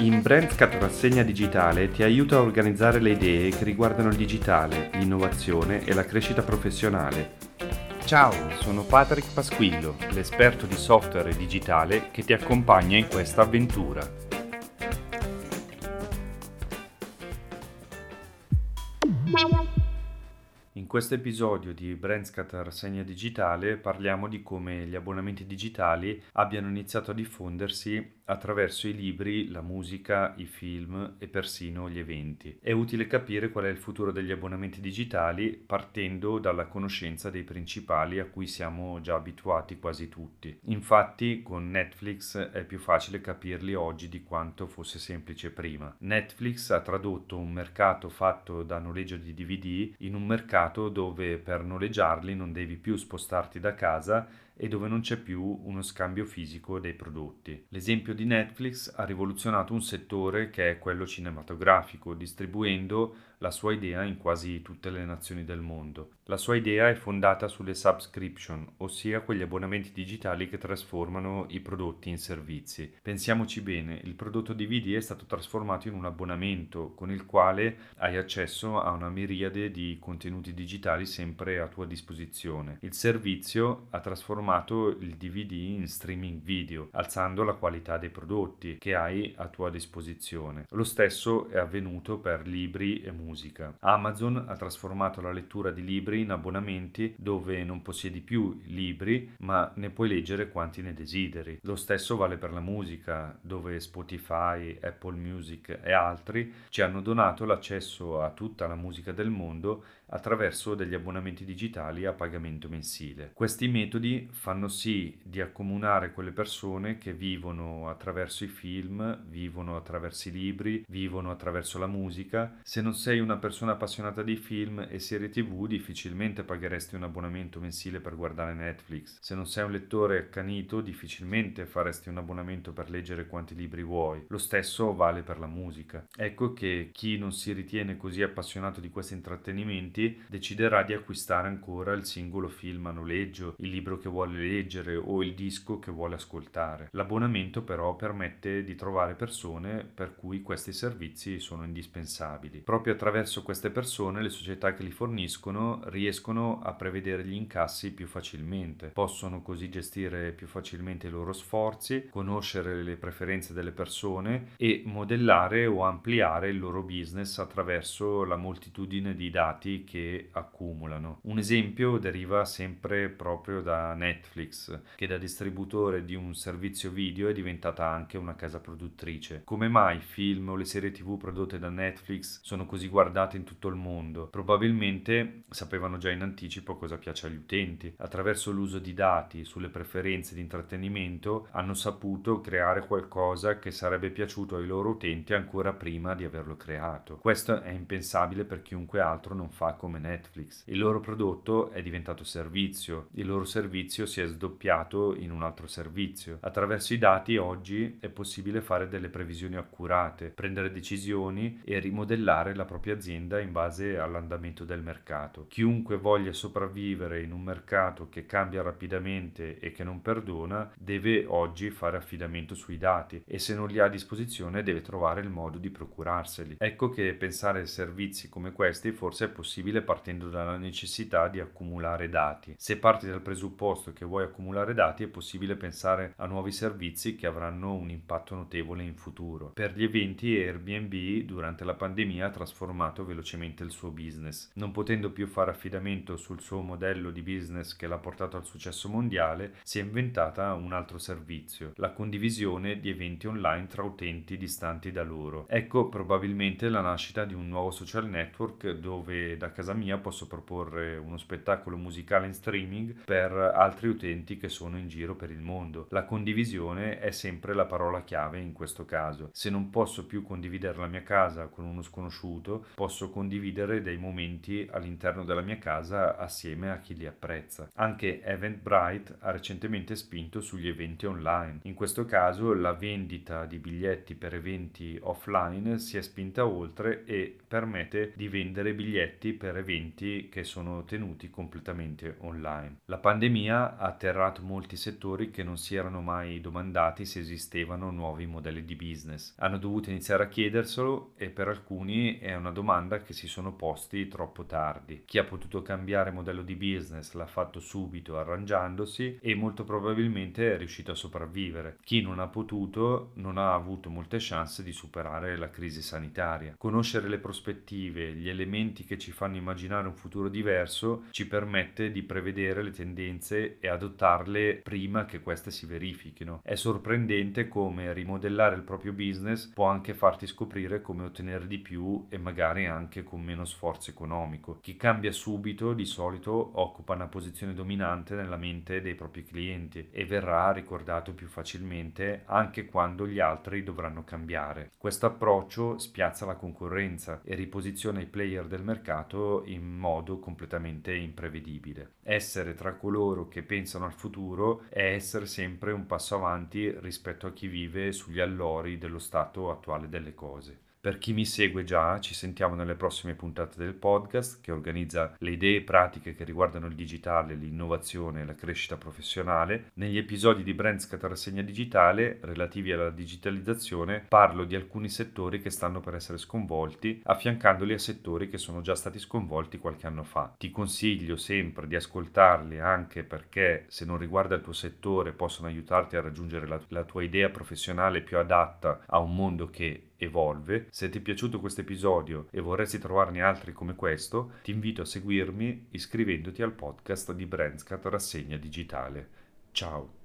In BrandScat Rassegna Digitale ti aiuta a organizzare le idee che riguardano il digitale, l'innovazione e la crescita professionale. Ciao, sono Patrick Pasquillo, l'esperto di software digitale che ti accompagna in questa avventura. questo episodio di Brandscat Rassegna Digitale parliamo di come gli abbonamenti digitali abbiano iniziato a diffondersi attraverso i libri, la musica, i film e persino gli eventi. È utile capire qual è il futuro degli abbonamenti digitali partendo dalla conoscenza dei principali a cui siamo già abituati quasi tutti. Infatti con Netflix è più facile capirli oggi di quanto fosse semplice prima. Netflix ha tradotto un mercato fatto da noleggio di DVD in un mercato dove per noleggiarli non devi più spostarti da casa e dove non c'è più uno scambio fisico dei prodotti. L'esempio di Netflix ha rivoluzionato un settore che è quello cinematografico, distribuendo la sua idea in quasi tutte le nazioni del mondo. La sua idea è fondata sulle subscription, ossia quegli abbonamenti digitali che trasformano i prodotti in servizi. Pensiamoci bene, il prodotto DVD è stato trasformato in un abbonamento con il quale hai accesso a una miriade di contenuti digitali sempre a tua disposizione. Il servizio ha trasformato il DVD in streaming video, alzando la qualità dei prodotti che hai a tua disposizione. Lo stesso è avvenuto per libri e musica. Amazon ha trasformato la lettura di libri in abbonamenti dove non possiedi più libri, ma ne puoi leggere quanti ne desideri. Lo stesso vale per la musica, dove Spotify, Apple Music e altri ci hanno donato l'accesso a tutta la musica del mondo attraverso degli abbonamenti digitali a pagamento mensile. Questi metodi fanno sì di accomunare quelle persone che vivono attraverso i film, vivono attraverso i libri, vivono attraverso la musica. Se non sei una persona appassionata di film e serie tv, difficilmente pagheresti un abbonamento mensile per guardare Netflix. Se non sei un lettore accanito, difficilmente faresti un abbonamento per leggere quanti libri vuoi. Lo stesso vale per la musica. Ecco che chi non si ritiene così appassionato di questi intrattenimenti clienti deciderà di acquistare ancora il singolo film a noleggio, il libro che vuole leggere o il disco che vuole ascoltare. L'abbonamento però permette di trovare persone per cui questi servizi sono indispensabili. Proprio attraverso queste persone le società che li forniscono riescono a prevedere gli incassi più facilmente, possono così gestire più facilmente i loro sforzi, conoscere le preferenze delle persone e modellare o ampliare il loro business attraverso la moltitudine di dati che accumulano. Un esempio deriva sempre proprio da Netflix, che da distributore di un servizio video è diventata anche una casa produttrice. Come mai i film o le serie tv prodotte da Netflix sono così guardate in tutto il mondo? Probabilmente sapevano già in anticipo cosa piace agli utenti. Attraverso l'uso di dati sulle preferenze di intrattenimento hanno saputo creare qualcosa che sarebbe piaciuto ai loro utenti ancora prima di averlo creato. Questo è impensabile per chiunque altro non fa come Netflix. Il loro prodotto è diventato servizio, il loro servizio si è sdoppiato in un altro servizio. Attraverso i dati oggi è possibile fare delle previsioni accurate, prendere decisioni e rimodellare la propria azienda in base all'andamento del mercato. Chiunque voglia sopravvivere in un mercato che cambia rapidamente e che non perdona, deve oggi fare affidamento sui dati e se non li ha a disposizione deve trovare il modo di procurarseli. Ecco che pensare a servizi come questi forse è possibile possibile partendo dalla necessità di accumulare dati. Se parti dal presupposto che vuoi accumulare dati è possibile pensare a nuovi servizi che avranno un impatto notevole in futuro. Per gli eventi Airbnb durante la pandemia ha trasformato velocemente il suo business. Non potendo più fare affidamento sul suo modello di business che l'ha portato al successo mondiale, si è inventata un altro servizio, la condivisione di eventi online tra utenti distanti da loro. Ecco probabilmente la nascita di un nuovo social network dove da casa mia posso proporre uno spettacolo musicale in streaming per altri utenti che sono in giro per il mondo. La condivisione è sempre la parola chiave in questo caso. Se non posso più condividere la mia casa con uno sconosciuto, posso condividere dei momenti all'interno della mia casa assieme a chi li apprezza. Anche Eventbrite ha recentemente spinto sugli eventi online. In questo caso la vendita di biglietti per eventi offline si è spinta oltre e permette di vendere biglietti per eventi che sono tenuti completamente online. La pandemia ha atterrato molti settori che non si erano mai domandati se esistevano nuovi modelli di business. Hanno dovuto iniziare a chiederselo e per alcuni è una domanda che si sono posti troppo tardi. Chi ha potuto cambiare modello di business l'ha fatto subito arrangiandosi e molto probabilmente è riuscito a sopravvivere. Chi non ha potuto non ha avuto molte chance di superare la crisi sanitaria. Conoscere le prospettive, gli elementi che ci fanno immaginare un futuro diverso ci permette di prevedere le tendenze e adottarle prima che queste si verifichino. È sorprendente come rimodellare il proprio business può anche farti scoprire come ottenere di più e magari anche con meno sforzo economico. Chi cambia subito di solito occupa una posizione dominante nella mente dei propri clienti e verrà ricordato più facilmente anche quando gli altri dovranno cambiare. Questo approccio spiazza la concorrenza e riposiziona i player del mercato in modo completamente imprevedibile. Essere tra coloro che pensano al futuro è essere sempre un passo avanti rispetto a chi vive sugli allori dello stato attuale delle cose. Per chi mi segue già, ci sentiamo nelle prossime puntate del podcast che organizza le idee pratiche che riguardano il digitale, l'innovazione e la crescita professionale. Negli episodi di Brandscat Rassegna Digitale relativi alla digitalizzazione parlo di alcuni settori che stanno per essere sconvolti, affiancandoli a settori che sono già stati sconvolti qualche anno fa. Ti consiglio sempre di ascoltarli anche perché se non riguarda il tuo settore possono aiutarti a raggiungere la, la tua idea professionale più adatta a un mondo che evolve. Se ti è piaciuto questo episodio e vorresti trovarne altri come questo, ti invito a seguirmi iscrivendoti al podcast di Brandscat Rassegna Digitale. Ciao!